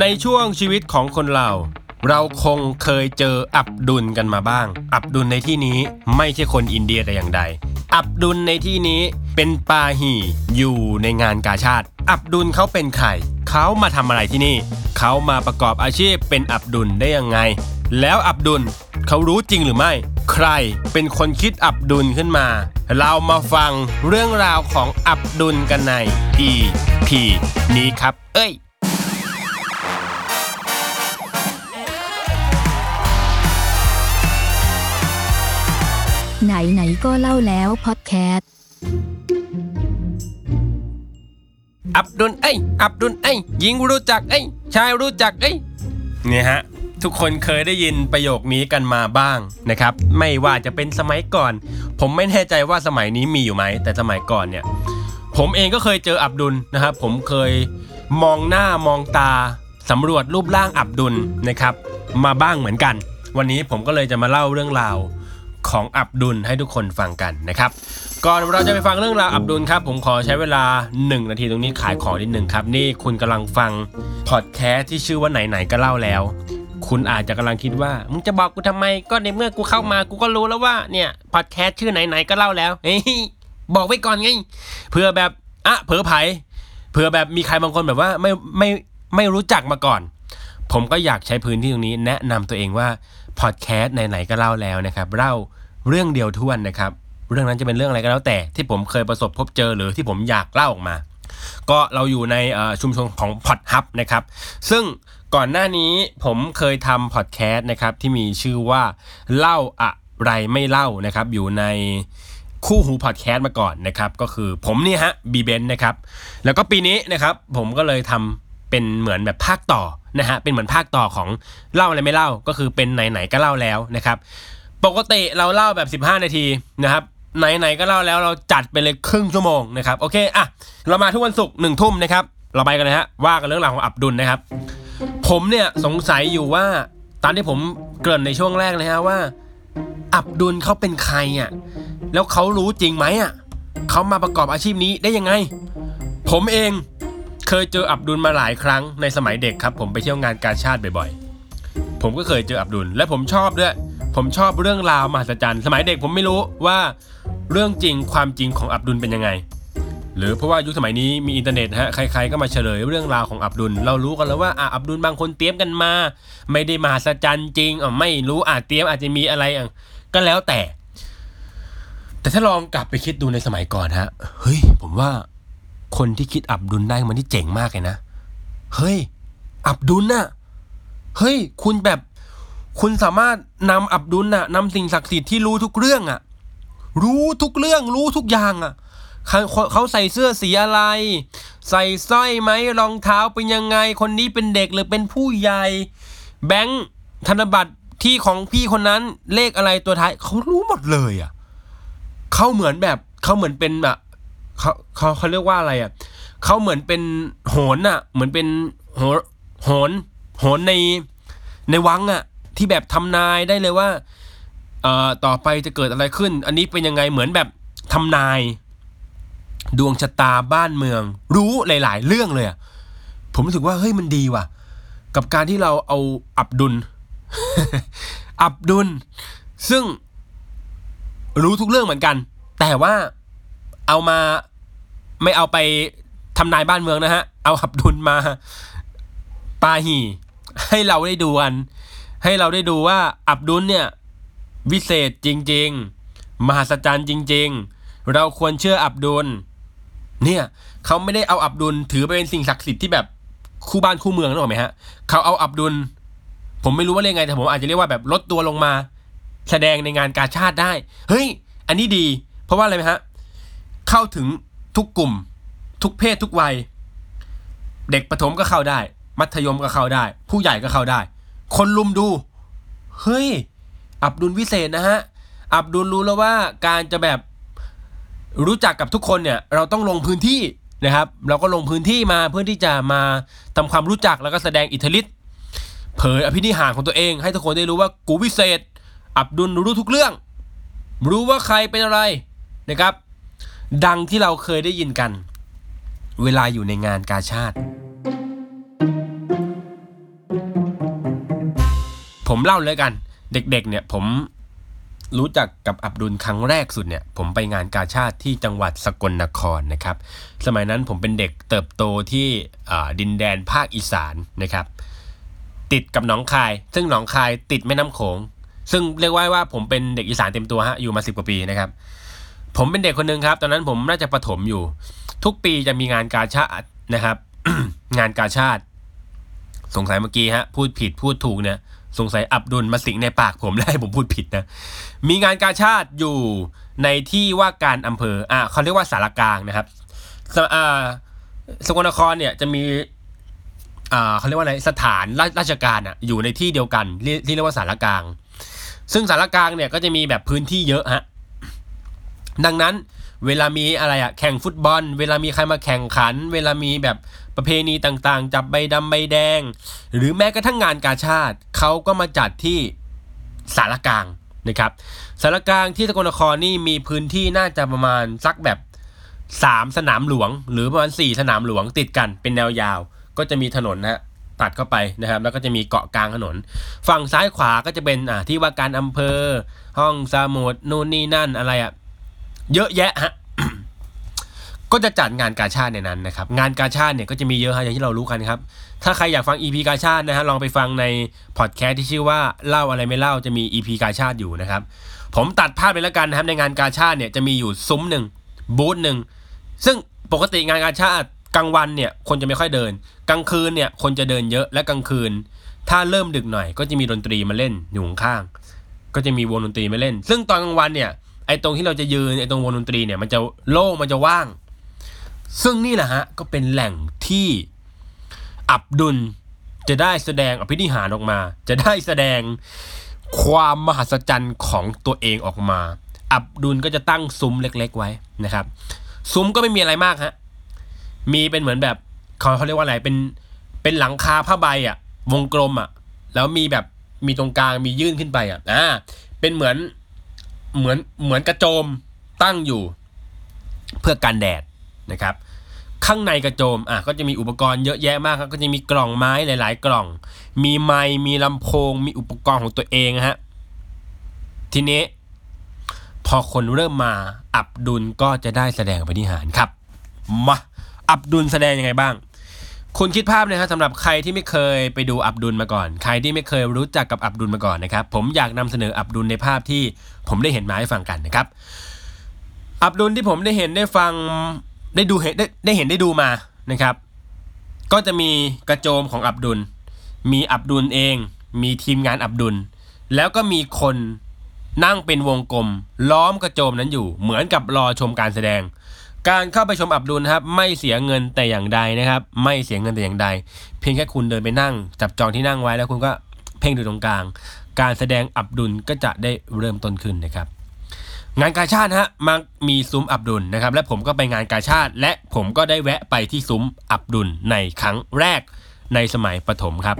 ในช่วงชีวิตของคนเรา เราคงเคยเจออับดุลกันมาบ้าง อับดุลในที่นี้ไม่ใช่คนอินเดียแต่อย่างใด อับดุลในที่นี้เป็นปาหีอยู่ในงานกาชาติ อับดุลเขาเป็นใครเขามาทำอะไรที่นี่ เขามาประกอบอาชีพเป็นอับดุลได้ยังไง แล้วอับดุลเขารู้จริงหรือไม่ ใครเป็นคนคิดอับดุลขึ้นมา เรามาฟังเรื่องราวของอับดุลกันใน EP นี้ครับ เอ้ย ไหนไหนๆก็เล่าแล้วพอดแคสต์ อับดุลเอ้ยอับดุลเอ้ยหญิงรู้จักเอ้ยชายรู้จักเอ้ยเนี่ยฮะ ทุกคนเคยได้ยินประโยคนี้กันมาบ้างนะครับ ไม่ว่าจะเป็นสมัยก่อน ผมไม่แน่ใจว่าสมัยนี้มีอยู่ไหม แต่สมัยก่อนเนี่ย ผมเองก็เคยเจออับดุลนะครับ ผมเคยมองหน้ามองตาสำรวจรูปร่างอับดุลนะครับ มาบ้างเหมือนกัน วันนี้ผมก็เลยจะมาเล่าเรื่องราว ของอับดุลให้ทุกคนฟังกันนะครับ ก่อนเราจะไปฟังเรื่องราวอับดุลครับ ผมขอใช้เวลา 1 นาทีตรงนี้ขายของนิดหนึ่งครับ นี่คุณกำลังฟังพอดแคสต์ที่ชื่อว่าไหนๆก็เล่าแล้ว คุณอาจจะกำลังคิดว่ามึงจะบอกกูทำไมก็ในเมื่อกูเข้ามากูก็รู้แล้วว่าเนี่ยพอดแคสต์ชื่อไหนๆก็เล่าแล้วเฮ้ยบอกไว้ก่อนไงเผื่อแบบอะเผื่อไผเผื่อแบบมีใครบางคนแบบว่าไม่ไม่ไม่รู้จักมาก่อน ผมก็อยากใช้พื้นที่ตรงนี้ แนะนำตัวเองว่า พอดแคสต์ไหนๆก็เล่าแล้วนะครับเล่าเรื่องเดียวทวนนะครับ เรื่องนั้นจะเป็นเรื่องอะไรก็แล้วแต่ที่ผมเคยประสบพบเจอหรือที่ผมอยากเล่าออกมา ก็เราอยู่ในชุมชนของพอดฮับนะครับ ซึ่งก่อนหน้านี้ผมเคยทำพอดแคสต์นะครับที่มีชื่อว่าเล่าอะไรไม่เล่านะครับอยู่ในคู่หูพอดแคสต์มาก่อนนะครับ ก็คือผมนี่ฮะบีเบนนะครับ แล้วก็ปีนี้นะครับผมก็เลยทำเป็นเหมือนแบบภาคต่อ นะฮะเป็นเหมือนภาคต่อของเล่าอะไรไม่เล่าก็คือเป็นไหนๆก็เล่าแล้วนะครับ ปกติเราเล่าแบบ 15 นาทีนะครับไหนๆก็เล่าแล้วเราจัดไปเลยครึ่งชั่วโมงนะครับโอเคอะเรามาทุกวันศุกร์หนึ่งทุ่มนะครับเราไปกันเลยฮะว่ากันเรื่องราวของอับดุลนะครับ ผมเนี่ยสงสัยอยู่ว่าตามที่ผมเกริ่นในช่วงแรกเลยฮะว่า อับดุลเขาเป็นใครอะแล้วเขารู้จริงไหมอะเขามาประกอบอาชีพนี้ได้ยังไง ผมเอง เคยเจออับดุลมาหลายครั้งในสมัยเด็กครับ ผมไปเที่ยวงานการชาติบ่อยๆ ผมก็เคยเจออับดุลและผมชอบด้วย ผมชอบเรื่องราวมหัศจรรย์ สมัยเด็กผมไม่รู้ว่าเรื่องจริงความจริงของอับดุลเป็นยังไง หรือเพราะว่ายุคสมัยนี้มีอินเทอร์เน็ตฮะใครๆก็มาเฉลยเรื่องราวของอับดุล เรารู้กันแล้วว่าอะอับดุลบางคนเตรียมกันมา ไม่ได้มหัศจรรย์จริงอะไม่รู้อาจเตรียมอาจจะมีอะไรอะก็แล้วแต่ แต่ถ้าลองกลับไปคิดดูในสมัยก่อนฮะเฮ้ยผมว่า คนที่คิดอับดุลได้มันที่เจ๋งมากเลยนะ เฮ้ย อับดุลน่ะ เฮ้ย คุณแบบ คุณสามารถนำอับดุลน่ะนำสิ่งศักดิ์สิทธิ์ที่รู้ทุกเรื่องอะรู้ทุกเรื่อง รู้ทุกอย่างอะเขาเขาใส่เสื้อสีอะไร ใส่สร้อยไหมรองเท้าเป็นยังไง คนนี้เป็นเด็กหรือเป็นผู้ใหญ่ แบงค์ธนบัตรที่ของพี่คนนั้นเลขอะไรตัวท้ายเขารู้หมดเลยอะเขาเหมือนแบบเขาเหมือนเป็นแบบ เขาเขาเขาเรียกว่าอะไรอะเขาเหมือนเป็นโหนอะ เหมือนเป็นโหนโหนโหนในในวังอะ ที่แบบทำนายได้เลยว่าเอ่อต่อไปจะเกิดอะไรขึ้น อันนี้เป็นยังไงเหมือนแบบทำนาย ดวงชะตาบ้านเมือง รู้หลาย ๆ เรื่องเลยอะผมรู้สึกว่าเฮ้ยมันดีว่ะ กับการที่เราเอาอับดุล อับดุล ซึ่งรู้ทุกเรื่องเหมือนกัน แต่ว่า เอามาไม่เอาไปทำนายบ้านเมืองนะฮะ เอาอับดุลมาปาหีให้เราได้ดูกัน ให้เราได้ดูว่าอับดุลเนี่ยวิเศษจริง ๆ มหัศจรรย์จริง ๆ เราควรเชื่ออับดุล เนี่ยเขาไม่ได้เอาอับดุลถือไปเป็นสิ่งศักดิ์สิทธิ์ที่แบบคู่บ้านคู่เมืองนึกออกไหมฮะเขาเอาอับดุล ผมไม่รู้ว่าเรียกไงแต่ผมอาจจะเรียกว่าแบบลดตัวลงมา แสดงในงานกาชาติได้ เฮ้ย อันนี้ดี เพราะว่าอะไรไหมฮะ เข้าถึงทุกกลุ่ม ทุกเพศทุกวัย เด็กประถมก็เข้าได้ มัธยมก็เข้าได้ ผู้ใหญ่ก็เข้าได้ คนลุมดู เฮ้ย อับดุลวิเศษนะฮะ อับดุลรู้แล้วว่าการจะแบบรู้จักกับทุกคนเนี่ย เราต้องลงพื้นที่นะครับ เราก็ลงพื้นที่มาเพื่อที่จะมาทำความรู้จักแล้วก็แสดงอิทธิฤทธิ์เผยอภินิหารของตัวเอง ให้ทุกคนได้รู้ว่ากูวิเศษ อับดุลรู้ทุกเรื่อง รู้ว่าใครเป็นอะไรนะครับ ดังที่เราเคยได้ยินกัน เวลาอยู่ในงานกาชาติ ผมเล่าเลยกัน เด็กๆ เนี่ยผมรู้จักกับอับดุลครั้งแรกสุดเนี่ย ผมไปงานกาชาติที่จังหวัดสกลนครนะครับ สมัยนั้นผมเป็นเด็กเติบโตที่ดินแดนภาคอีสานนะครับ ติดกับหนองคาย ซึ่งหนองคายติดแม่น้ำโขง ซึ่งเรียกว่าว่าผมเป็นเด็กอีสานเต็มตัวฮะอยู่มาสิบกว่าปีนะครับ ผมเป็นเด็กคนหนึ่งครับ ตอนนั้นผมน่าจะประถมอยู่ ทุกปีจะมีงานกาชาตินะครับ งานกาชาติ สงสัยเมื่อกี้ฮะ พูดผิดพูดถูกเนี่ย สงสัยอับดุลมาสิงในปากผมได้ผมพูดผิดนะ มีงานกาชาติอยู่ในที่ว่าการอำเภอ อะเขาเรียกว่าสารกลางนะครับสอ่าสกลนครเนี่ยจะมีอ่าเขาเรียกว่าอะไรสถานราราชการอะอยู่ในที่เดียวกันเรียที่เรียกว่าสารกลาง ซึ่งสารกลางเนี่ยก็จะมีแบบพื้นที่เยอะฮะ ดังนั้นเวลามีอะไรอะแข่งฟุตบอล เวลามีใครมาแข่งขัน เวลามีแบบประเพณีต่างๆ จับใบดำใบแดง หรือแม้กระทั่งงานกาชาติเขาก็มาจัดที่สารกลางนะครับสารกลางที่สกลนครนี่มีพื้นที่น่าจะประมาณสักแบบสามสนามหลวง หรือประมาณสี่สนามหลวงติดกันเป็นแนวยาว ก็จะมีถนนนะตัดเข้าไปนะครับ แล้วก็จะมีเกาะกลางถนน ฝั่งซ้ายขวาก็จะเป็นอ่าที่ว่าการอำเภอ ห้องสมุดนู่นนี่นั่นอะไรอะ เยอะแยะฮะก็จะจัดงานกาชาติในนั้นนะครับ งานกาชาติเนี่ยก็จะมีเยอะฮะอย่างที่เรารู้กันครับ ถ้าใครอยากฟัง EP กาชาตินะฮะลองไปฟังในพอดแคสต์ที่ชื่อว่าเล่าอะไรไม่เล่าจะมี EP กาชาติอยู่นะครับ ผมตัดภาพไปแล้วกันนะครับในงานกาชาติเนี่ยจะมีอยู่ซุ้มหนึ่งบูธหนึ่งซึ่งปกติงานกาชาติกลางวันเนี่ยคนจะไม่ค่อยเดิน กลางคืนเนี่ยคนจะเดินเยอะและกลางคืน ถ้าเริ่มดึกหน่อย ก็จะมีดนตรีมาเล่นอยู่ข้างก็จะมีวงดนตรีมาเล่น ซึ่งตอนกลางวันเนี่ย ไอ้ตรงที่เราจะยืนไอ้ตรงวงดนตรีเนี่ยมันจะโล่งมันจะว่าง ซึ่งนี่แหละฮะก็เป็นแหล่งที่อับดุลจะได้แสดงอภินิหารออกมา จะได้แสดงความมหัศจรรย์ของตัวเองออกมา อับดุลก็จะตั้งซุ้มเล็ก ๆ ไว้นะครับ ซุ้มก็ไม่มีอะไรมากฮะมีเป็นเหมือนแบบเขาเขาเรียกว่าอะไรเป็นเป็นหลังคาผ้าใบอะวงกลมอะแล้วมีแบบมีตรงกลางมียื่นขึ้นไปอะอ่าเป็นเหมือน เหมือนเหมือนกระโจมตั้งอยู่เพื่อกันแดดนะครับ ข้างในกระโจมอะก็จะมีอุปกรณ์เยอะแยะมากครับก็จะมีกล่องไม้หลาย ๆ กล่อง มีไมค์มีลำโพง มีอุปกรณ์ของตัวเองฮะทีนี้พอคนเริ่มมาอับดุลก็จะได้แสดงปฏิหารครับมาอับดุลแสดงยังไงบ้าง คุณคิดภาพนะครับสำหรับใครที่ไม่เคยไปดูอับดุลมาก่อน ใครที่ไม่เคยรู้จักกับอับดุลมาก่อนนะครับ ผมอยากนำเสนออับดุลในภาพที่ผมได้เห็นมาให้ฟังกันนะครับ อับดุลที่ผมได้เห็นได้ฟังได้ดูเห็นได้ได้เห็นได้ดูมานะครับ ก็จะมีกระโจมของอับดุล มีอับดุลเอง มีทีมงานอับดุล แล้วก็มีคนนั่งเป็นวงกลม ล้อมกระโจมนั้นอยู่ เหมือนกับรอชมการแสดง การเข้าไปชมอับดุลนะครับไม่เสียเงินแต่อย่างใดนะครับ ไม่เสียเงินแต่อย่างใด เพียงแค่คุณเดินไปนั่ง จับจองที่นั่งไว้แล้วคุณก็เพ่งดูตรงกลาง การแสดงอับดุลก็จะได้เริ่มต้นขึ้นนะครับ งานกาชาติฮะมักมีซุ้มอับดุลนะครับ และผมก็ไปงานกาชาติ และผมก็ได้แวะไปที่ซุ้มอับดุลในครั้งแรกในสมัยประถมครับ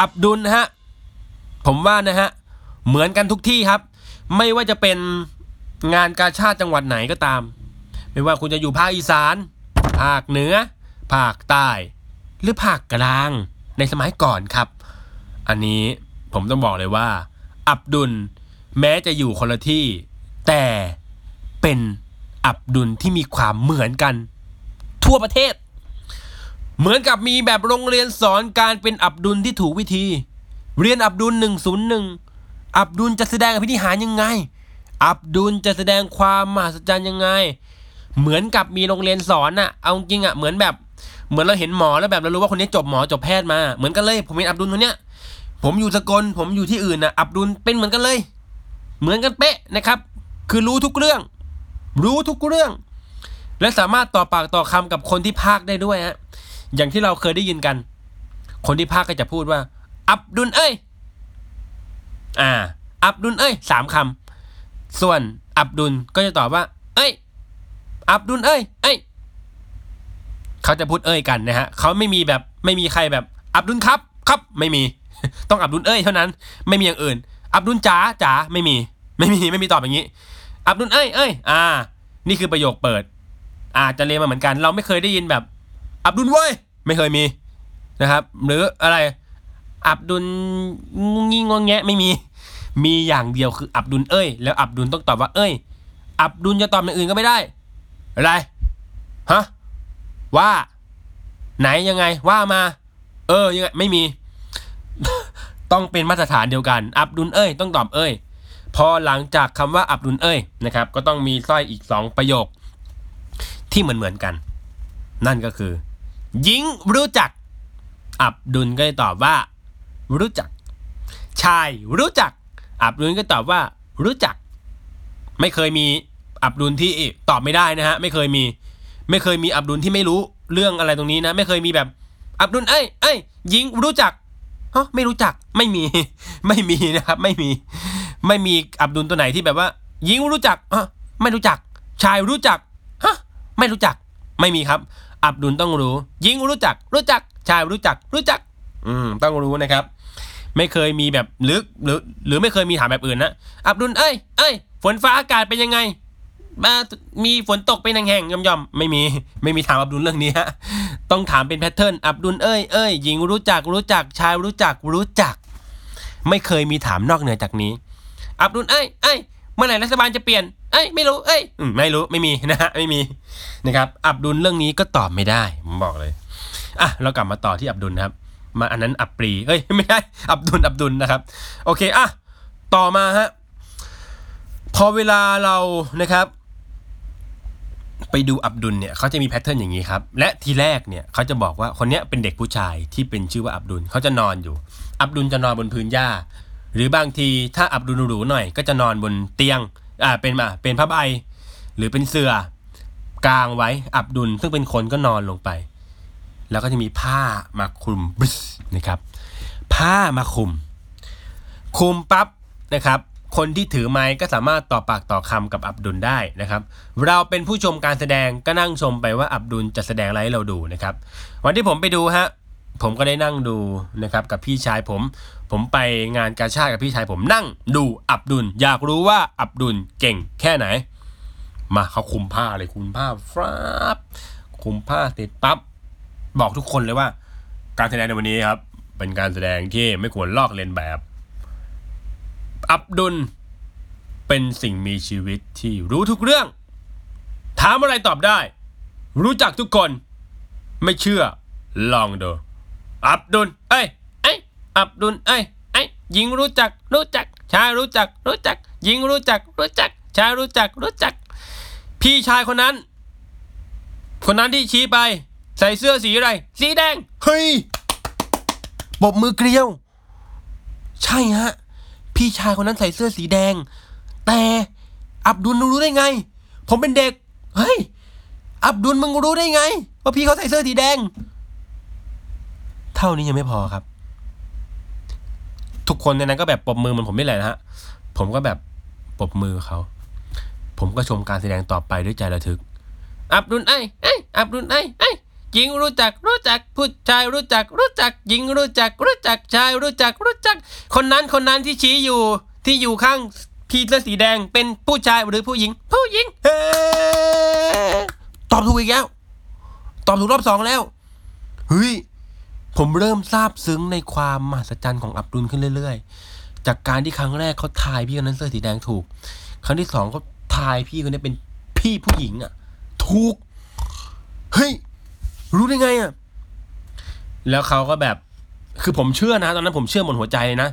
อับดุลนะฮะผมว่านะฮะเหมือนกันทุกที่ครับ ไม่ว่าจะเป็นงานกาชาติจังหวัดไหนก็ตาม ไม่ว่าคุณจะอยู่ภาคอีสาน ภาคเหนือ ภาคใต้ หรือภาคกลางในสมัยก่อนครับ อันนี้ผมต้องบอกเลยว่า อับดุลแม้จะอยู่คนละที่ แต่เป็นอับดุลที่มีความเหมือนกัน ทั่วประเทศ เหมือนกับมีแบบโรงเรียนสอนการเป็นอับดุลที่ถูกวิธี เรียนอับดุล101 อับดุลจะแสดงอภินิหารยังไง อับดุลจะแสดงความมหัศจรรย์ยังไง เหมือนกับมีโรงเรียนสอนน่ะ เอาจริงอะ เหมือนแบบ เหมือนเราเห็นหมอแล้วแบบเรารู้ว่าคนนี้จบหมอจบแพทย์มา เหมือนกันเลย ผมเห็นอับดุลคนเนี้ย ผมอยู่สกล ผมอยู่ที่อื่นน่ะ อับดุลเป็นเหมือนกันเลย เหมือนกันเป๊ะนะครับ คือรู้ทุกเรื่อง รู้ทุกเรื่อง และสามารถต่อปากต่อคำกับคนที่พากได้ด้วยฮะ อย่างที่เราเคยได้ยินกัน คนที่พากก็จะพูดว่า อับดุลเอ้ย อ่า อับดุลเอ้ยสามคำส่วนอับดุลก็จะตอบว่า เอ้ย อับดุลเอ้ย เอ้ยเขาจะพูดเอ้ยกันนะฮะเขาไม่มีแบบไม่มีใครแบบ อับดุลครับ ครับไม่มี ต้องอับดุลเอ้ยเท่านั้น ไม่มีอย่างอื่น อับดุลจ๋าจ๋าไม่มี ไม่มีไม่มีตอบอย่างนี้ อับดุลเอ้ยเอ้ยอ่า นี่คือประโยคเปิด อาจจะเรียนมาเหมือนกัน เราไม่เคยได้ยินแบบ อับดุลเว้ยไม่เคยมีนะครับ หรืออะไร อับดุลงุงงิงงงแงะไม่มี มีอย่างเดียวคืออับดุลเอ้ย แล้วอับดุลต้องตอบว่าเอ้ย อับดุลจะตอบอย่างอื่นก็ไม่ได้ อะไรฮะว่า ไหนยังไงว่ามา เออยังไงไม่มี ต้องเป็นมาตรฐานเดียวกัน อับดุลเอ้ย ต้องตอบเอ้ย พอหลังจากคำว่าอับดุลเอ้ยนะครับ ก็ต้องมีสร้อยอีกสองประโยค ที่เหมือนเหมือนกัน นั่นก็คือหญิงรู้จัก อับดุลก็ตอบว่า รู้จัก ชายรู้จัก อับดุลก็ตอบว่ารู้จัก ไม่เคยมีอับดุลที่ตอบไม่ได้นะฮะ ไม่เคยมี ไม่เคยมีอับดุลที่ไม่รู้เรื่องอะไรตรงนี้นะ ไม่เคยมีแบบอับดุลเอ้ยเอ้ยหญิงรู้จักฮะไม่รู้จักไม่มีไม่มีนะครับ ไม่มี ไม่มีอับดุลตัวไหนที่แบบว่าหญิงรู้จักฮะไม่รู้จัก ชายรู้จักฮะไม่รู้จัก ไม่มีครับ อับดุลต้องรู้หญิงรู้จัก รู้จัก ชายรู้จัก รู้จัก อืมต้องรู้นะครับ ไม่เคยมีแบบหรือหรือหรือไม่เคยมีถามแบบอื่นนะอับดุลเอ้ยเอ้ยฝนฟ้าอากาศเป็นยังไงมามีฝนตกเป็นแห่งๆย่อมๆไม่มีไม่มีถามอับดุลเรื่องนี้ฮะต้องถามเป็นแพทเทิร์นอับดุลเอ้ยเอ้ยหญิงรู้จักรู้จักชายรู้จักรู้จัก ไม่เคยมีถามนอกเหนือจากนี้ อับดุลเอ้ยเอ้ยเมื่อไหร่รัฐบาลจะเปลี่ยนเอ้ยไม่รู้เอ้ยไม่รู้ไม่มีนะฮะไม่มีนะครับ อับดุลเรื่องนี้ก็ตอบไม่ได้ผมบอกเลยอะเรากลับมาต่อที่อับดุลนะครับ มาอันนั้นอับปรีเอ้ยไม่ใช่อับดุลอับดุลนะครับ โอเคอะต่อมาฮะพอเวลาเรานะครับ ไปดูอับดุลเนี่ยเขาจะมีแพทเทิร์นอย่างนี้ครับ และทีแรกเนี่ยเขาจะบอกว่าคนเนี้ยเป็นเด็กผู้ชายที่เป็นชื่อว่าอับดุลเขาจะนอนอยู่ อับดุลจะนอนบนพื้นหญ้า หรือบางทีถ้าอับดุลหรูหน่อย ก็จะนอนบนเตียงอ่าเป็นมาเป็นผ้าใบหรือเป็นเสือ่อกางไว้อับดุลซึ่งเป็นคนก็นอนลงไป แล้วก็จะมีผ้ามาคลุมบรึสนะครับ ผ้ามาคลุม คลุมปั๊บนะครับ คนที่ถือไม้ก็สามารถต่อปากต่อคำกับอับดุลได้นะครับ เราเป็นผู้ชมการแสดงก็นั่งชมไปว่าอับดุลจะแสดงอะไรให้เราดูนะครับ วันที่ผมไปดูฮะผมก็ได้นั่งดูนะครับกับพี่ชายผม ผมไปงานกาชาดกับพี่ชายผมนั่งดูอับดุล อยากรู้ว่าอับดุลเก่งแค่ไหน มาเขาคุมผ้าเลยคุมผ้าฟราบคุมผ้าเสร็จปั๊บ บอกทุกคนเลยว่า การแสดงในวันนี้ครับ เป็นการแสดงที่ไม่ควรลอกเลียนแบบ อับดุล เป็นสิ่งมีชีวิตที่รู้ทุกเรื่อง ถามอะไรตอบได้ รู้จักทุกคน ไม่เชื่อ ลองดู อับดุล เอ้ยเอ้ยอับดุล เอ้ยเอ้ยหญิงรู้จัก รู้จัก ชายรู้จัก รู้จัก หญิงรู้จัก รู้จัก ชายรู้จัก รู้จัก พี่ชายคนนั้น คนนั้นที่ชี้ไป ใส่เสื้อสีอะไร สีแดง เฮ้ยปรบมือเกลียว ใช่ฮะ พี่ชายคนนั้นใส่เสื้อสีแดง แต่อับดุลรู้ได้ไง ผมเป็นเด็ก เฮ้ย อับดุลมึงรู้ได้ไง ว่าพี่เขาใส่เสื้อสีแดง เท่านี้ยังไม่พอครับ ทุกคนในนั้นก็แบบปรบมือเหมือนผมนี่แหละนะฮะ ผมก็แบบปรบมือเขา ผมก็ชมการแสดงต่อไปด้วยใจระทึก อับดุลไอ้ไอ้อับดุลไอ้ไอ้ หญิงรู้จักรู้จักผู้ชายรู้จักรู้จักหญิงรู้จักรู้จักชายรู้จักรู้จัก คนนั้นคนนั้นที่ชี้อยู่ที่อยู่ข้างพี่เสื้อสีแดงเป็นผู้ชายหรือผู้หญิง ผู้หญิงเฮ้ตอบถูกอีกแล้ว ตอบถูกรอบสองแล้วเฮ้ยผมเริ่มซาบซึ้งในความมหัศจรรย์ของอับดุลขึ้นเรื่อย ๆ จากการที่ครั้งแรกเขาทายพี่คนนั้นเสื้อสีแดงถูก ครั้งที่สองเขาทายพี่คนนี้เป็นพี่ผู้หญิงอะ ถูกเฮ้ย รู้ได้ไงอะแล้วเขาก็แบบ คือผมเชื่อนะ ตอนนั้นผมเชื่อหมดหัวใจเลยนะ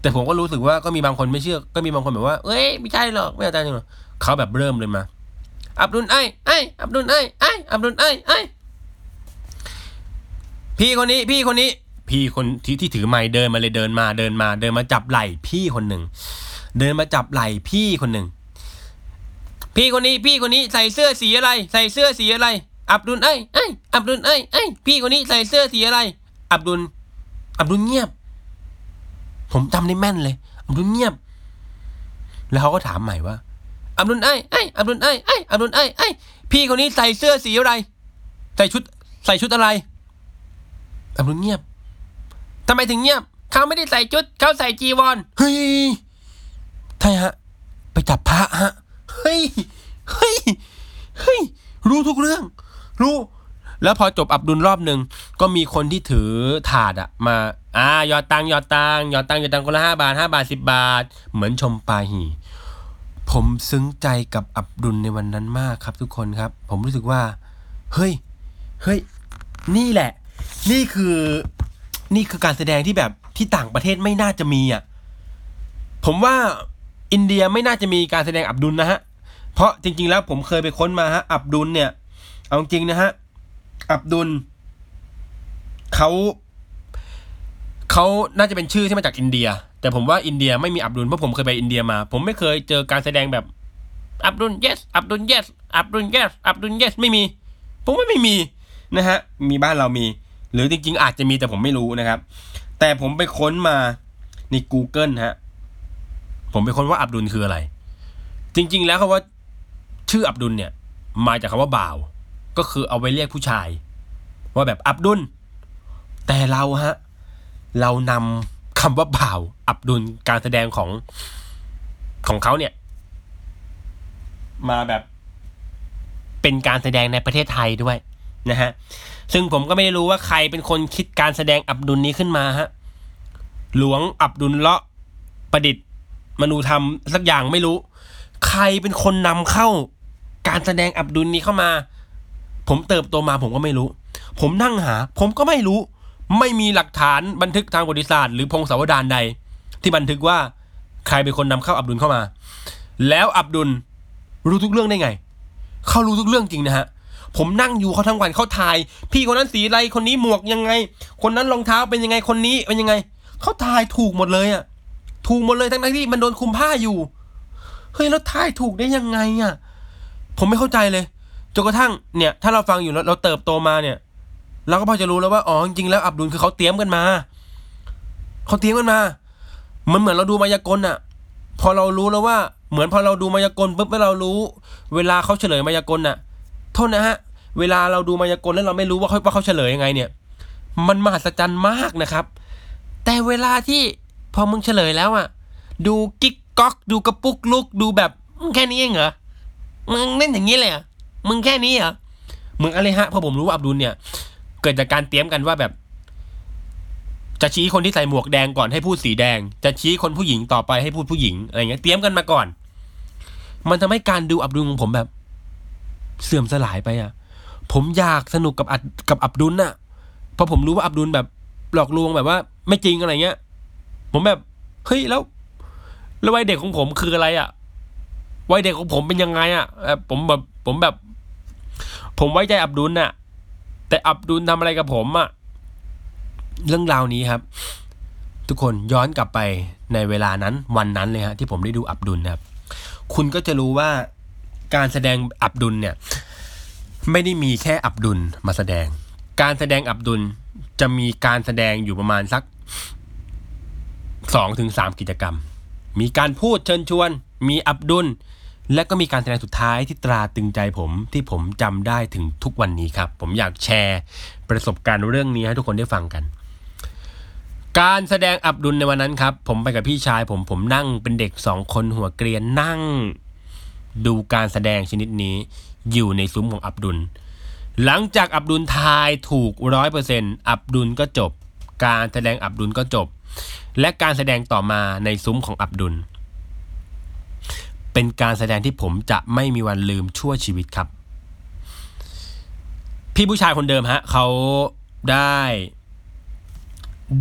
แต่ผมก็รู้สึกว่าก็มีบางคนไม่เชื่อ ก็มีบางคนแบบว่า เอ้ย ไม่ใช่หรอก ไม่อาจรย์หรอกเขาแบบเริ่มเลยมา อับดุลไอ้ไอ้ยอับดุลไอ้ไอ้ยอับดุลไอ้ไอ้ยพี่คนนี้ พี่คนนี้ พี่คนที่ที่ถือไม้เดินมาเลยเดินมา เดินมา เดินมาจับไหล่พี่คนหนึ่ง เดินมาจับไหล่พี่คนหนึ่ง พี่คนนี้ พี่คนนี้ใส่เสื้อสีอะไร ใส่เสื้อสีอะไร อับดุลเอ้ยเอ้ยอับดุลเอ้ยเอ้ยพี่คนนี้ใส่เสื้อสีอะไร อับดุล อับดุลเงียบ ผมจำได้แม่นเลย อับดุลเงียบ แล้วเขาก็ถามใหม่ว่า อับดุลเอ้ยเอ้ยอับดุลเอ้ยเอ้ยอับดุลเอ้ยเอ้ยพี่คนนี้ใส่เสื้อสีอะไร ใส่ชุด ใส่ชุดอะไร อับดุลเงียบทำไมถึงเงียบ เขาไม่ได้ใส่ชุด เขาใส่จีวร เฮ้ยใช่ฮะ ไปจับพระฮะ เฮ้ย เฮ้ย เฮ้ย รู้ทุกเรื่อง รู้แล้วพอจบอับดุลรอบหนึ่งก็มีคนที่ถือถาดอะมาอ่าหยอดตังหยอดตังหยอดตังหยอดตังค์คนละห้าบาทห้าบาทสิบบาท เหมือนชมปาหี ผมซึ้งใจกับอับดุลในวันนั้นมากครับทุกคนครับ ผมรู้สึกว่า เฮ้ย เฮ้ย นี่แหละ นี่คือ นี่คือการแสดงที่แบบที่ต่างประเทศไม่น่าจะมีอะ ผมว่าอินเดียไม่น่าจะมีการแสดงอับดุลนะฮะ เพราะจริง ๆ แล้วผมเคยไปค้นมาฮะอับดุลเนี่ย เอาจริงนะฮะ อับดุลเขาเขาน่าจะเป็นชื่อที่มาจากอินเดีย แต่ผมว่าอินเดียไม่มีอับดุลเพราะผมเคยไปอินเดียมา ผมไม่เคยเจอการแสดงแบบ อับดุล yes อับดุล yes อับดุล yes อับดุล yes ไม่มี ผมว่าไม่มีนะฮะ มีบ้านเรามี หรือจริงๆ อาจจะมีแต่ผมไม่รู้นะครับ แต่ผมไปค้นมาใน Google ฮะ ผมไปค้นว่าอับดุลคืออะไร จริง ๆ แล้วคำว่าชื่ออับดุลเนี่ย มาจากคำว่าบ่าว ก็คือเอาไว้เรียกผู้ชาย ว่าแบบอับดุล แต่เราฮะ เรานำคำว่าบ่าว อับดุลการแสดงของของเขาเนี่ย มาแบบเป็นการแสดงในประเทศไทยด้วยนะฮะ ซึ่งผมก็ไม่รู้ว่าใครเป็นคนคิดการแสดงอับดุลนี้ขึ้นมาฮะ หลวงอับดุลเลาะประดิษฐ์ มนูธรรมสักอย่างไม่รู้ ใครเป็นคนนำเข้าการแสดงอับดุลนี้เข้ามา ผมเติบโตมาผมก็ไม่รู้ ผมนั่งหา ผมก็ไม่รู้ ไม่มีหลักฐานบันทึกทางประวัติศาสตร์หรือพงศาวดารใด ที่บันทึกว่าใครเป็นคนนำเข้าอับดุลเข้ามา แล้วอับดุลรู้ทุกเรื่องได้ไง เขารู้ทุกเรื่องจริงนะฮะผมนั่งอยู่เขาทั้งวันเขาทาย พี่คนนั้นสีอะไรคนนี้หมวกยังไง คนนั้นรองเท้าเป็นยังไงคนนี้เป็นยังไงเขาทายถูกหมดเลยอะถูกหมดเลยทั้งที่มันโดนคุมผ้าอยู่เฮ้ยแล้วทายถูกได้ยังไงอะผมไม่เข้าใจเลย จนกระทั่งเนี่ยถ้าเราฟังอยู่เราเติบโตมาเนี่ย เราก็พอจะรู้แล้วว่าอ๋อจริงแล้วอับดุลคือเขาเตรียมกันมาเขาเตรียมกันมา มันเหมือนเราดูมายากลอะพอเรารู้แล้วว่า เหมือนพอเราดูมายากลปุ๊บแล้วเรารู้ เวลาเขาเฉลยมายากลน่ะโทษนะฮะเวลาเราดูมายากลแล้วเราไม่รู้ว่าเขาว่าเขาเฉลยยังไงเนี่ย มันมหัศจรรย์มากนะครับ แต่เวลาที่พอมึงเฉลยแล้วอะดูกิ๊กก๊อก ดูกระปุกลุกดูแบบแค่นี้เองเหรอมึงเล่นอย่างนี้เลยเหรอ มึงแค่นี้เหรอมึงอะไรฮะพอผมรู้ว่าอับดุลเนี่ย เกิดจากการเตรียมกันว่าแบบ จะชี้คนที่ใส่หมวกแดงก่อนให้พูดสีแดง จะชี้คนผู้หญิงต่อไปให้พูดผู้หญิงอะไรเงี้ยเตรียมกันมาก่อน มันทำให้การดูอับดุลของผมแบบ เสื่อมสลายไปอะ ผมอยากสนุกกับอัดกับอับดุลน่ะเพราะผมรู้ว่าอับดุลแบบหลอกลวงแบบว่า ไม่จริงอะไรเงี้ย ผมแบบเฮ้ยแล้วแล้ววัยเด็กของผมคืออะไรอะวัยเด็กของผมเป็นยังไงอะเอ่อผมแบบผมแบบ ผมไว้ใจอับดุลน่ะ แต่อับดุลทำอะไรกับผมอะเรื่องราวนี้ครับ ทุกคนย้อนกลับไปในเวลานั้นวันนั้นเลยฮะที่ผมได้ดูอับดุลนะครับ คุณก็จะรู้ว่าการแสดงอับดุลเนี่ย ไม่ได้มีแค่อับดุลมาแสดง การแสดงอับดุลจะมีการแสดงอยู่ประมาณสักสองถึงสามกิจกรรม มีการพูดเชิญชวน มีอับดุล และก็มีการแสดงสุดท้ายที่ตราตึงใจผมที่ผมจำได้ถึงทุกวันนี้ครับ ผมอยากแชร์ประสบการณ์เรื่องนี้ให้ทุกคนได้ฟังกัน การแสดงอับดุลในวันนั้นครับ ผมไปกับพี่ชายผมผมนั่งเป็นเด็กสองคนหัวเกรียนนั่ง ดูการแสดงชนิดนี้ อยู่ในซุ้มของอับดุล หลังจากอับดุลทายถูกร้อยเปอร์เซ็นอับดุลก็จบ การแสดงอับดุลก็จบ และการแสดงต่อมาในซุ้มของอับดุล เป็นการแสดงที่ผมจะไม่มีวันลืมชั่วชีวิตครับ พี่ผู้ชายคนเดิมฮะเขาได้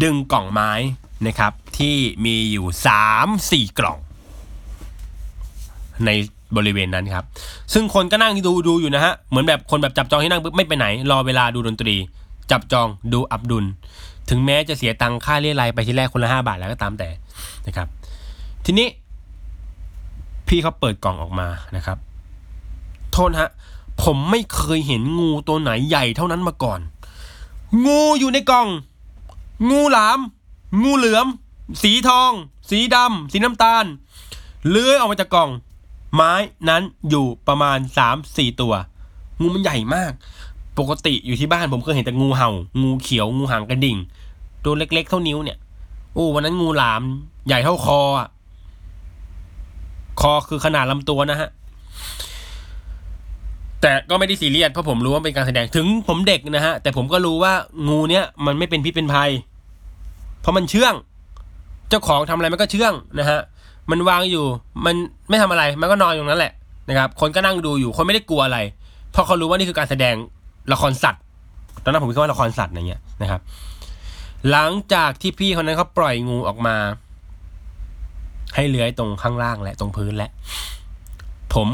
ดึงกล่องไม้นะครับ ที่มีอยู่สามสี่กล่อง ในบริเวณนั้นครับ ซึ่งคนก็นั่งดูดูอยู่นะฮะ เหมือนแบบคนแบบจับจองที่นั่งปุ๊บไม่ไปไหน รอเวลาดูดนตรี จับจองดูอับดุล ถึงแม้จะเสียตังค่าเรียรายไปที่แรกคนละห้าบาทแล้วก็ตามแต่นะครับ ทีนี้ พี่เขาเปิดกล่องออกมานะครับ โทษฮะ ผมไม่เคยเห็นงูตัวไหนใหญ่เท่านั้นมาก่อน งูอยู่ในกล่อง งูหลาม งูเหลือม สีทอง สีดำสีน้ำตาล เลื้อยออกมาจากกล่อง ไม้นั้นอยู่ประมาณสามสี่ตัว งูมันใหญ่มาก ปกติอยู่ที่บ้านผมเคยเห็นแต่งูเห่า งูเขียว งูหางกระดิ่ง ตัวเล็กๆเท่านิ้วเนี่ย โอ้วันนั้นงูหลาม ใหญ่เท่าคออะ คอคือขนาดลำตัวนะฮะ แต่ก็ไม่ได้ซีเรียสเพราะผมรู้ว่าเป็นการแสดงถึงผมเด็กนะฮะ แต่ผมก็รู้ว่างูเนี้ยมันไม่เป็นพิษเป็นภัย เพราะมันเชื่อง เจ้าของทำอะไรมันก็เชื่องนะฮะ มันวางอยู่ มันไม่ทำอะไร มันก็นอนอยู่นั้นแหละนะครับ คนก็นั่งดูอยู่ คนไม่ได้กลัวอะไร เพราะเขารู้ว่านี่คือการแสดงละครสัตว์ ตอนนั้นผมคิดว่าละครสัตว์อย่างเงี้ยนะครับ หลังจากที่พี่คนนั้นเขาปล่อยงูออกมา ให้เลื้อยตรงข้างล่างและตรงพื้นและ ผม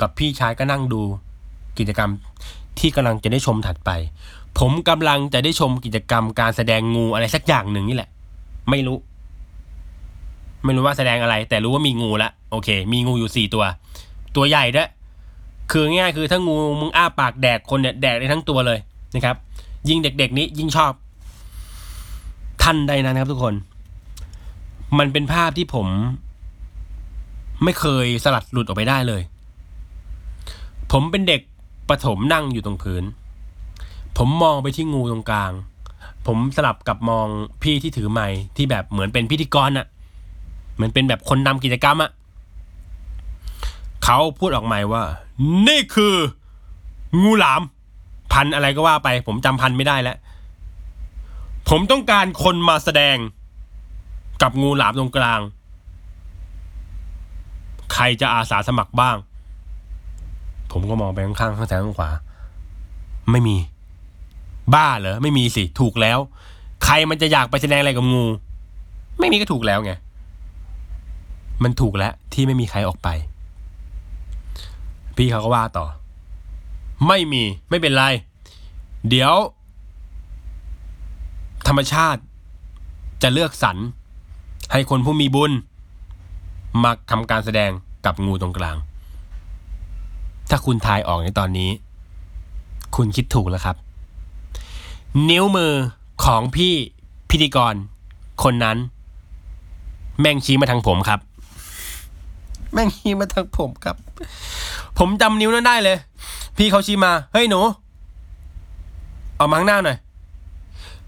กับพี่ชายก็นั่งดูกิจกรรมที่กำลังจะได้ชมถัดไป ผมกำลังจะได้ชมกิจกรรมการแสดงงูอะไรสักอย่างหนึ่งนี่แหละ ไม่รู้ ไม่รู้ว่าแสดงอะไร แต่รู้ว่ามีงูละโอเค มีงูอยู่สี่ตัว ตัวใหญ่ด้วยคือง่ายคือถ้างูมึงอ้าปากแดกคนเนี่ยแดกได้ทั้งตัวเลยนะครับ ยิ่งเด็กๆนี้ยิ่งชอบ ทันใดนั้นนะครับทุกคน มันเป็นภาพที่ผม ไม่เคยสลัดหลุดออกไปได้เลย ผมเป็นเด็กประถมนั่งอยู่ตรงพื้น ผมมองไปที่งูตรงกลาง ผมสลับกับมองพี่ที่ถือไม้ที่แบบเหมือนเป็นพิธีกรอะเหมือนเป็นแบบคนนำกิจกรรมอะเขาพูดออกมาว่า นี่คือ งูหลาม พันอะไรก็ว่าไป ผมจำพันไม่ได้แล้ว ผมต้องการคนมาแสดง กับงูหลามตรงกลาง ใครจะอาสาสมัครบ้าง ผมก็มองไปข้างๆข้างซ้ายข้างขวา ไม่มี บ้าเหรอ ไม่มีสิ ถูกแล้ว ใครมันจะอยากไปแสดงอะไรกับงู ไม่มีก็ถูกแล้วไง มันถูกแล้วที่ไม่มีใครออกไป พี่เขาก็ว่าต่อ ไม่มี ไม่เป็นไร เดี๋ยว ธรรมชาติจะเลือกสรร ให้คนผู้มีบุญมาทำการแสดงกับงูตรงกลาง ถ้าคุณทายออกในตอนนี้ คุณคิดถูกแล้วครับ นิ้วมือของพี่พิธีกร คนนั้น แม่งชี้มาทางผมครับ แม่งชี้มาทางผมครับ ผมจำนิ้วนั้นได้เลย พี่เขาชี้มา เฮ้ยหนูเอามาข้างหน้าหน่อย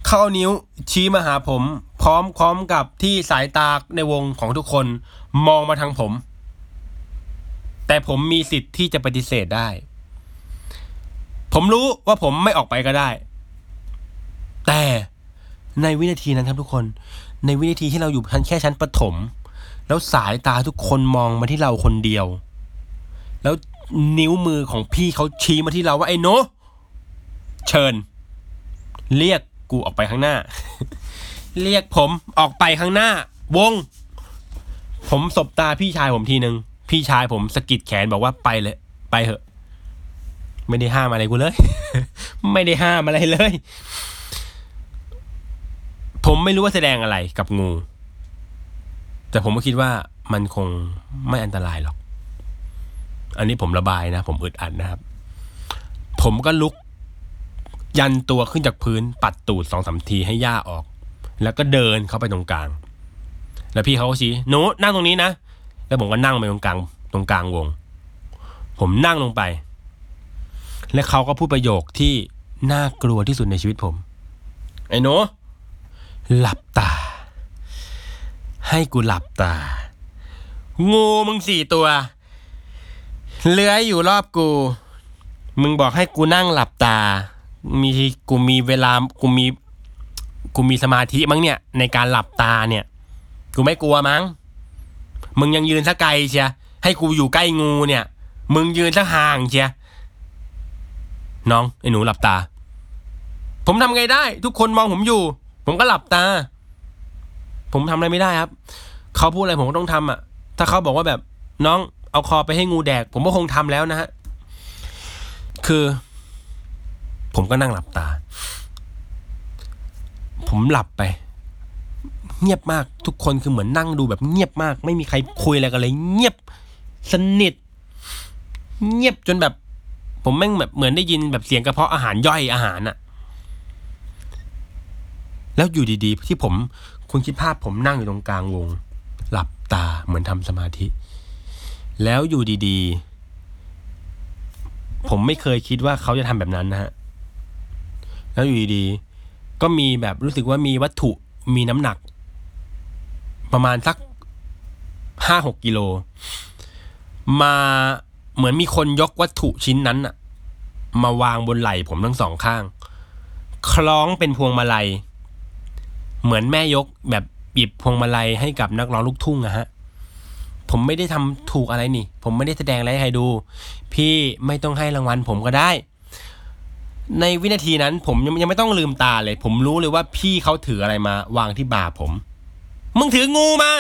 เขาเอานิ้วชี้มาหาผม พร้อมพร้อมกับที่สายตาในวงของทุกคนมองมาทางผม แต่ผมมีสิทธิ์ที่จะปฏิเสธได้ ผมรู้ว่าผมไม่ออกไปก็ได้ แต่ในวินาทีนั้นครับทุกคน ในวินาทีที่เราอยู่ชั้นแค่ชั้นประถม แล้วสายตาทุกคนมองมาที่เราคนเดียว แล้วนิ้วมือของพี่เขาชี้มาที่เราว่าไอ้โนเชิญ เรียกกูออกไปข้างหน้า เรียกผมออกไปข้างหน้า วง ผมสบตาพี่ชายผมทีหนึ่งพี่ชายผมสะกิดแขนบอกว่าไปเลย ไปเถอะ ไม่ได้ห้ามอะไรกูเลย ไม่ได้ห้ามอะไรเลย ผมไม่รู้ว่าแสดงอะไรกับงู แต่ผมก็คิดว่ามันคงไม่อันตรายหรอก อันนี้ผมระบายนะ ผมอึดอัดนะครับ ผมก็ลุก ยันตัวขึ้นจากพื้นปัดตูดสองสามทีให้หญ้าออก แล้วก็เดินเข้าไปตรงกลาง แล้วพี่เขาก็ชี้หนูนั่งตรงนี้นะ แล้วผมก็นั่งไปตรงกลาง ตรงกลางวง ผมนั่งลงไป และเขาก็พูดประโยคที่น่ากลัวที่สุดในชีวิตผม ไอ้หนูหลับตา ให้กูหลับตา งูมึงสี่ตัว เลื้อยอยู่รอบกู มึงบอกให้กูนั่งหลับตา มีกูมีเวลา กูมี กูมีสมาธิมั้งเนี่ย ในการหลับตาเนี่ย กูไม่กลัวมั้ง มึงยังยืนซะไกลเชียให้กูอยู่ใกล้งูเนี่ย มึงยืนซะห่างเชียน้องไอ้หนูหลับตา ผมทำไงได้ ทุกคนมองผมอยู่ ผมก็หลับตา ผมทำอะไรไม่ได้ครับเขาพูดอะไรผมก็ต้องทำอะ ถ้าเขาบอกว่าแบบน้องเอาคอไปให้งูแดก ผมก็คงทำแล้วนะฮะคือ ผมก็นั่งหลับตา ผมหลับไป เงียบมากทุกคนคือเหมือนนั่งดูแบบเงียบมาก ไม่มีใครคุยอะไรกันเลย เงียบสนิท เงียบจนแบบ ผมแม่งแบบเหมือนได้ยินแบบเสียงกระเพาะอาหารย่อยอาหารอะแล้วอยู่ดีๆ ที่ผมคุณคิดภาพผมนั่งอยู่ตรงกลางวง หลับตาเหมือนทำสมาธิ แล้วอยู่ดีๆ ผมไม่เคยคิดว่าเขาจะทำแบบนั้นนะฮะ แล้วอยู่ดีๆ ก็มีแบบรู้สึกว่ามีวัตถุมีน้ำหนัก ประมาณสักห้าหกกิโล มาเหมือนมีคนยกวัตถุชิ้นนั้นอะมาวางบนไหล่ผมทั้งสองข้าง คล้องเป็นพวงมาลัย เหมือนแม่ยกแบบหยิบพวงมาลัยให้กับนักร้องลูกทุ่งอะฮะ ผมไม่ได้ทำถูกอะไรนี่ ผมไม่ได้แสดงอะไรให้ใครดู พี่ไม่ต้องให้รางวัลผมก็ได้ ในวินาทีนั้นผมยังยังไม่ต้องลืมตาเลย ผมรู้เลยว่าพี่เขาถืออะไรมา วางที่บ่าผม มึงถืองูมา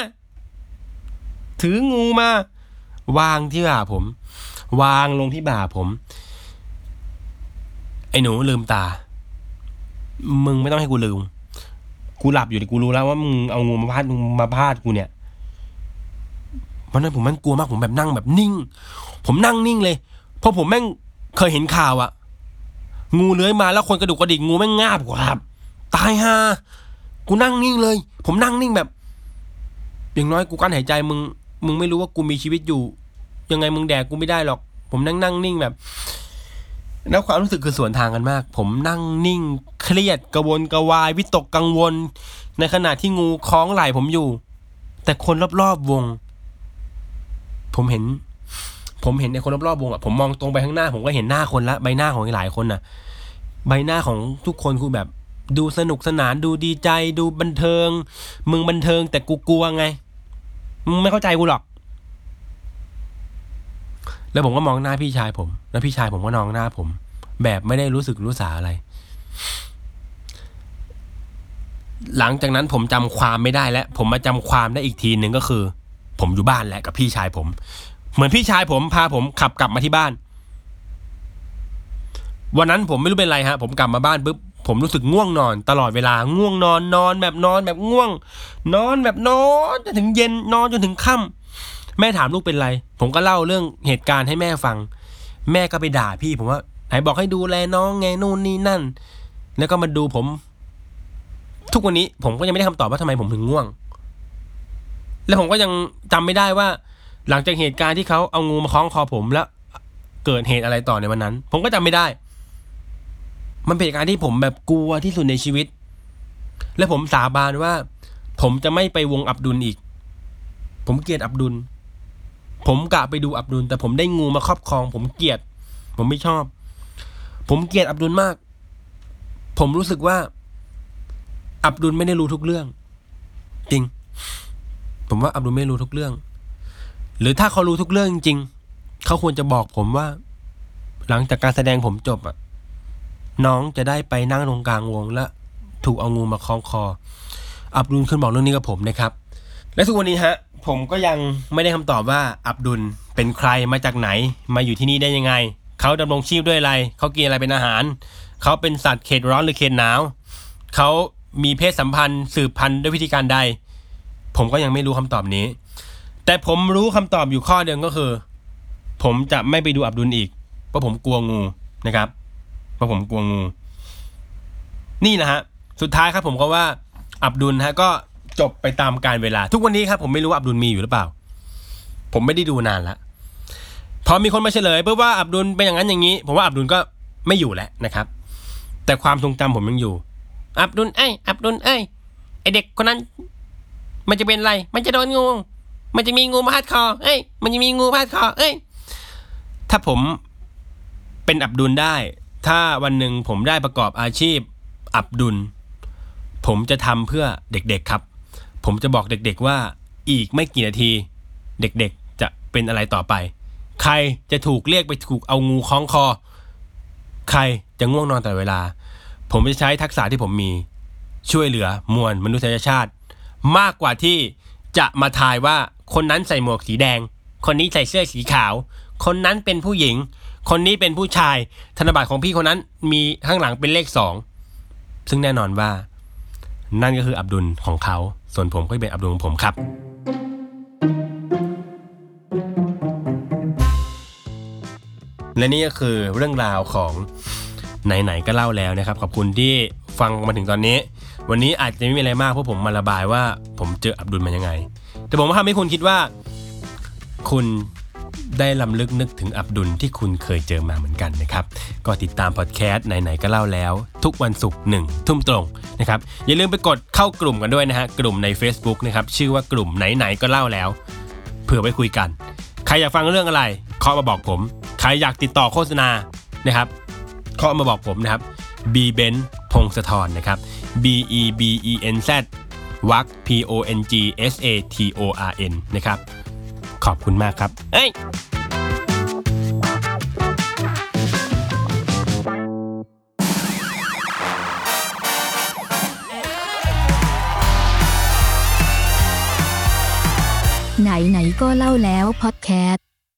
ถืองูมา วางที่บ่าผม วางลงที่บ่าผม ไอ้หนูลืมตา มึงไม่ต้องให้กูลืม กูหลับอยู่ดิกูรู้แล้วว่ามึงเอางูมาพาดมาพาดกูเนี่ยวันนั้นผมแม่งกลัวมากผมแบบนั่งแบบนิ่ง ผมนั่งนิ่งเลยเพราะผมแม่งเคยเห็นข่าวอะ งูเลื้อยมาแล้วคนกระดูกกระดิกงูแม่งงาบกว่าครับ ตายฮากูนั่งนิ่งเลย ผมนั่งนิ่งแบบ อย่างน้อยกูกั้นหายใจมึง มึงไม่รู้ว่ากูมีชีวิตอยู่ ยังไงมึงแดกกูไม่ได้หรอก ผมนั่งนั่งนิ่งแบบแล้วความรู้สึกคือสวนทางกันมาก ผมนั่งนิ่ง เครียดกระวนกระวายวิตกกังวล ในขณะที่งูคล้องไหล่ผมอยู่ แต่คนรอบๆวง ผมเห็น ผมเห็นในคนรอบๆวงอะผมมองตรงไปข้างหน้า ผมก็เห็นหน้าคนละใบหน้าของหลายคนน่ะใบหน้าของทุกคนคือแบบ ดูสนุกสนานดูดีใจดูบันเทิง มึงบันเทิงแต่กูกลัวไงมึงไม่เข้าใจกูหรอก แล้วผมก็มองหน้าพี่ชายผม แล้วพี่ชายผมก็มองหน้าผม แบบไม่ได้รู้สึกรู้สาอะไร หลังจากนั้นผมจำความไม่ได้แล้ว ผมมาจำความได้อีกทีหนึ่งก็คือ ผมอยู่บ้านแหละกับพี่ชายผม เหมือนพี่ชายผมพาผมขับกลับมาที่บ้าน วันนั้นผมไม่รู้เป็นไรฮะ ผมกลับมาบ้านปุ๊บผมรู้สึกง่วงนอน ตลอดเวลาง่วงนอนนอนแบบนอนแบบง่วง นอนแบบนอนจนถึงเย็นนอนจนถึงค่ำแม่ถามลูกเป็นไร ผมก็เล่าเรื่องเหตุการณ์ให้แม่ฟัง แม่ก็ไปด่าพี่ ผมว่าไหนบอกให้ดูแลน้องไงนู่นนี่นั่น แล้วก็มาดูผม ทุกวันนี้ผมก็ยังไม่ได้คำตอบว่าทำไมผมถึงง่วง แล้วผมก็ยังจำไม่ได้ว่า หลังจากเหตุการณ์ที่เขาเอางูมาคล้องคอผมแล้ว เกิดเหตุอะไรต่อในวันนั้น ผมก็จำไม่ได้ มันเป็นเหตุการณ์ที่ผมแบบกลัวที่สุดในชีวิต และผมสาบานว่า ผมจะไม่ไปวงอับดุลอีก ผมเกลียดอับดุล ผมกะไปดูอับดุล แต่ผมได้งูมาครอบครอง ผมเกลียด ผมไม่ชอบ ผมเกลียดอับดุลมาก ผมรู้สึกว่า อับดุลไม่ได้รู้ทุกเรื่อง จริง ผมว่าอับดุลไม่รู้ทุกเรื่อง หรือถ้าเขารู้ทุกเรื่องจริงๆเขาควรจะบอกผมว่า หลังจากการแสดงผมจบอะน้องจะได้ไปนั่งตรงกลางวงและถูกเอางูมาคล้องคอ อับดุลขึ้นบอกเรื่องนี้กับผมนะครับ และทุกวันนี้ฮะ ผมก็ยังไม่ได้คำตอบว่า อับดุลเป็นใครมาจากไหน มาอยู่ที่นี่ได้ยังไง เขาดำรงชีพด้วยอะไร เขากินอะไรเป็นอาหาร เขาเป็นสัตว์เขตร้อนหรือเขตหนาว เขามีเพศสัมพันธ์ สืบพันธุ์ด้วยวิธีการใด ผมก็ยังไม่รู้คำตอบนี้ แต่ผมรู้คำตอบอยู่ข้อเดียวก็คือ ผมจะไม่ไปดูอับดุลอีก เพราะผมกลัวงูนะครับ เพราะผมกลัวงู นี่นะฮะ สุดท้ายครับผมก็ว่าอับดุลฮะก็จบไปตามการเวลา ทุกวันนี้ครับผมไม่รู้ว่าอับดุลมีอยู่หรือเปล่า ผมไม่ได้ดูนานละพอมีคนมาเฉลยเพื่อว่าอับดุลเป็นอย่างนั้นอย่างนี้ ผมว่าอับดุลก็ไม่อยู่แล้วนะครับ แต่ความทรงจำผมยังอยู่ อับดุลเอ้ยอับดุลเอ้ยไอเด็กคนนั้น มันจะเป็นอะไร มันจะโดนงู มันจะมีงูพาดคอ เอ้ย มันจะมีงูพาดคอ เอ้ย ถ้าผมเป็นอับดุลได้ ถ้าวันหนึ่งผมได้ประกอบอาชีพอับดุล ผมจะทำเพื่อเด็กๆครับ ผมจะบอกเด็กๆว่าอีกไม่กี่นาที เด็กๆจะเป็นอะไรต่อไป ใครจะถูกเรียกไปถูกเอางูคล้องคอ ใครจะง่วงนอนตลอดเวลา ผมจะใช้ทักษะที่ผมมีช่วยเหลือมวลมนุษยชาติ มากกว่าที่จะมาทายว่า คนนั้นใส่หมวกสีแดง คนนี้ใส่เสื้อสีขาว คนนั้นเป็นผู้หญิง คนนี้เป็นผู้ชาย ธนบัตรของพี่คนนั้นมีข้างหลังเป็นเลขสองซึ่งแน่นอนว่า นั่นก็คืออับดุลของเขา ส่วนผมก็เป็นอับดุลของผมครับ และนี่ก็คือเรื่องราวของไหนๆก็เล่าแล้วนะครับ ขอบคุณที่ฟังมาถึงตอนนี้ วันนี้อาจจะไม่มีอะไรมากเพราะผมมาระบายว่าผมเจออับดุลมายังไง แต่ผมว่าทำให้คุณคิดว่า คุณได้ลำลึกนึกถึงอับดุลที่คุณเคยเจอมาเหมือนกันนะครับ ก็ติดตามพอดแคสต์ไหนๆก็เล่าแล้ว ทุกวันศุกร์หนึ่งทุ่มตรงนะครับ อย่าลืมไปกดเข้ากลุ่มกันด้วยนะฮะ กลุ่มใน Facebook นะครับ ชื่อว่ากลุ่มไหนๆก็เล่าแล้ว เผื่อไว้คุยกัน ใครอยากฟังเรื่องอะไรเคาะมาบอกผม ใครอยากติดต่อโฆษณานะครับเคาะมาบอกผมนะครับ B Ben พงศธรนะครับ B E B E N Z วัก P O N G S A T O R N นะครับ ขอบคุณมากครับเอ้ยไหนไหนๆก็เล่าแล้วพอดแคสต์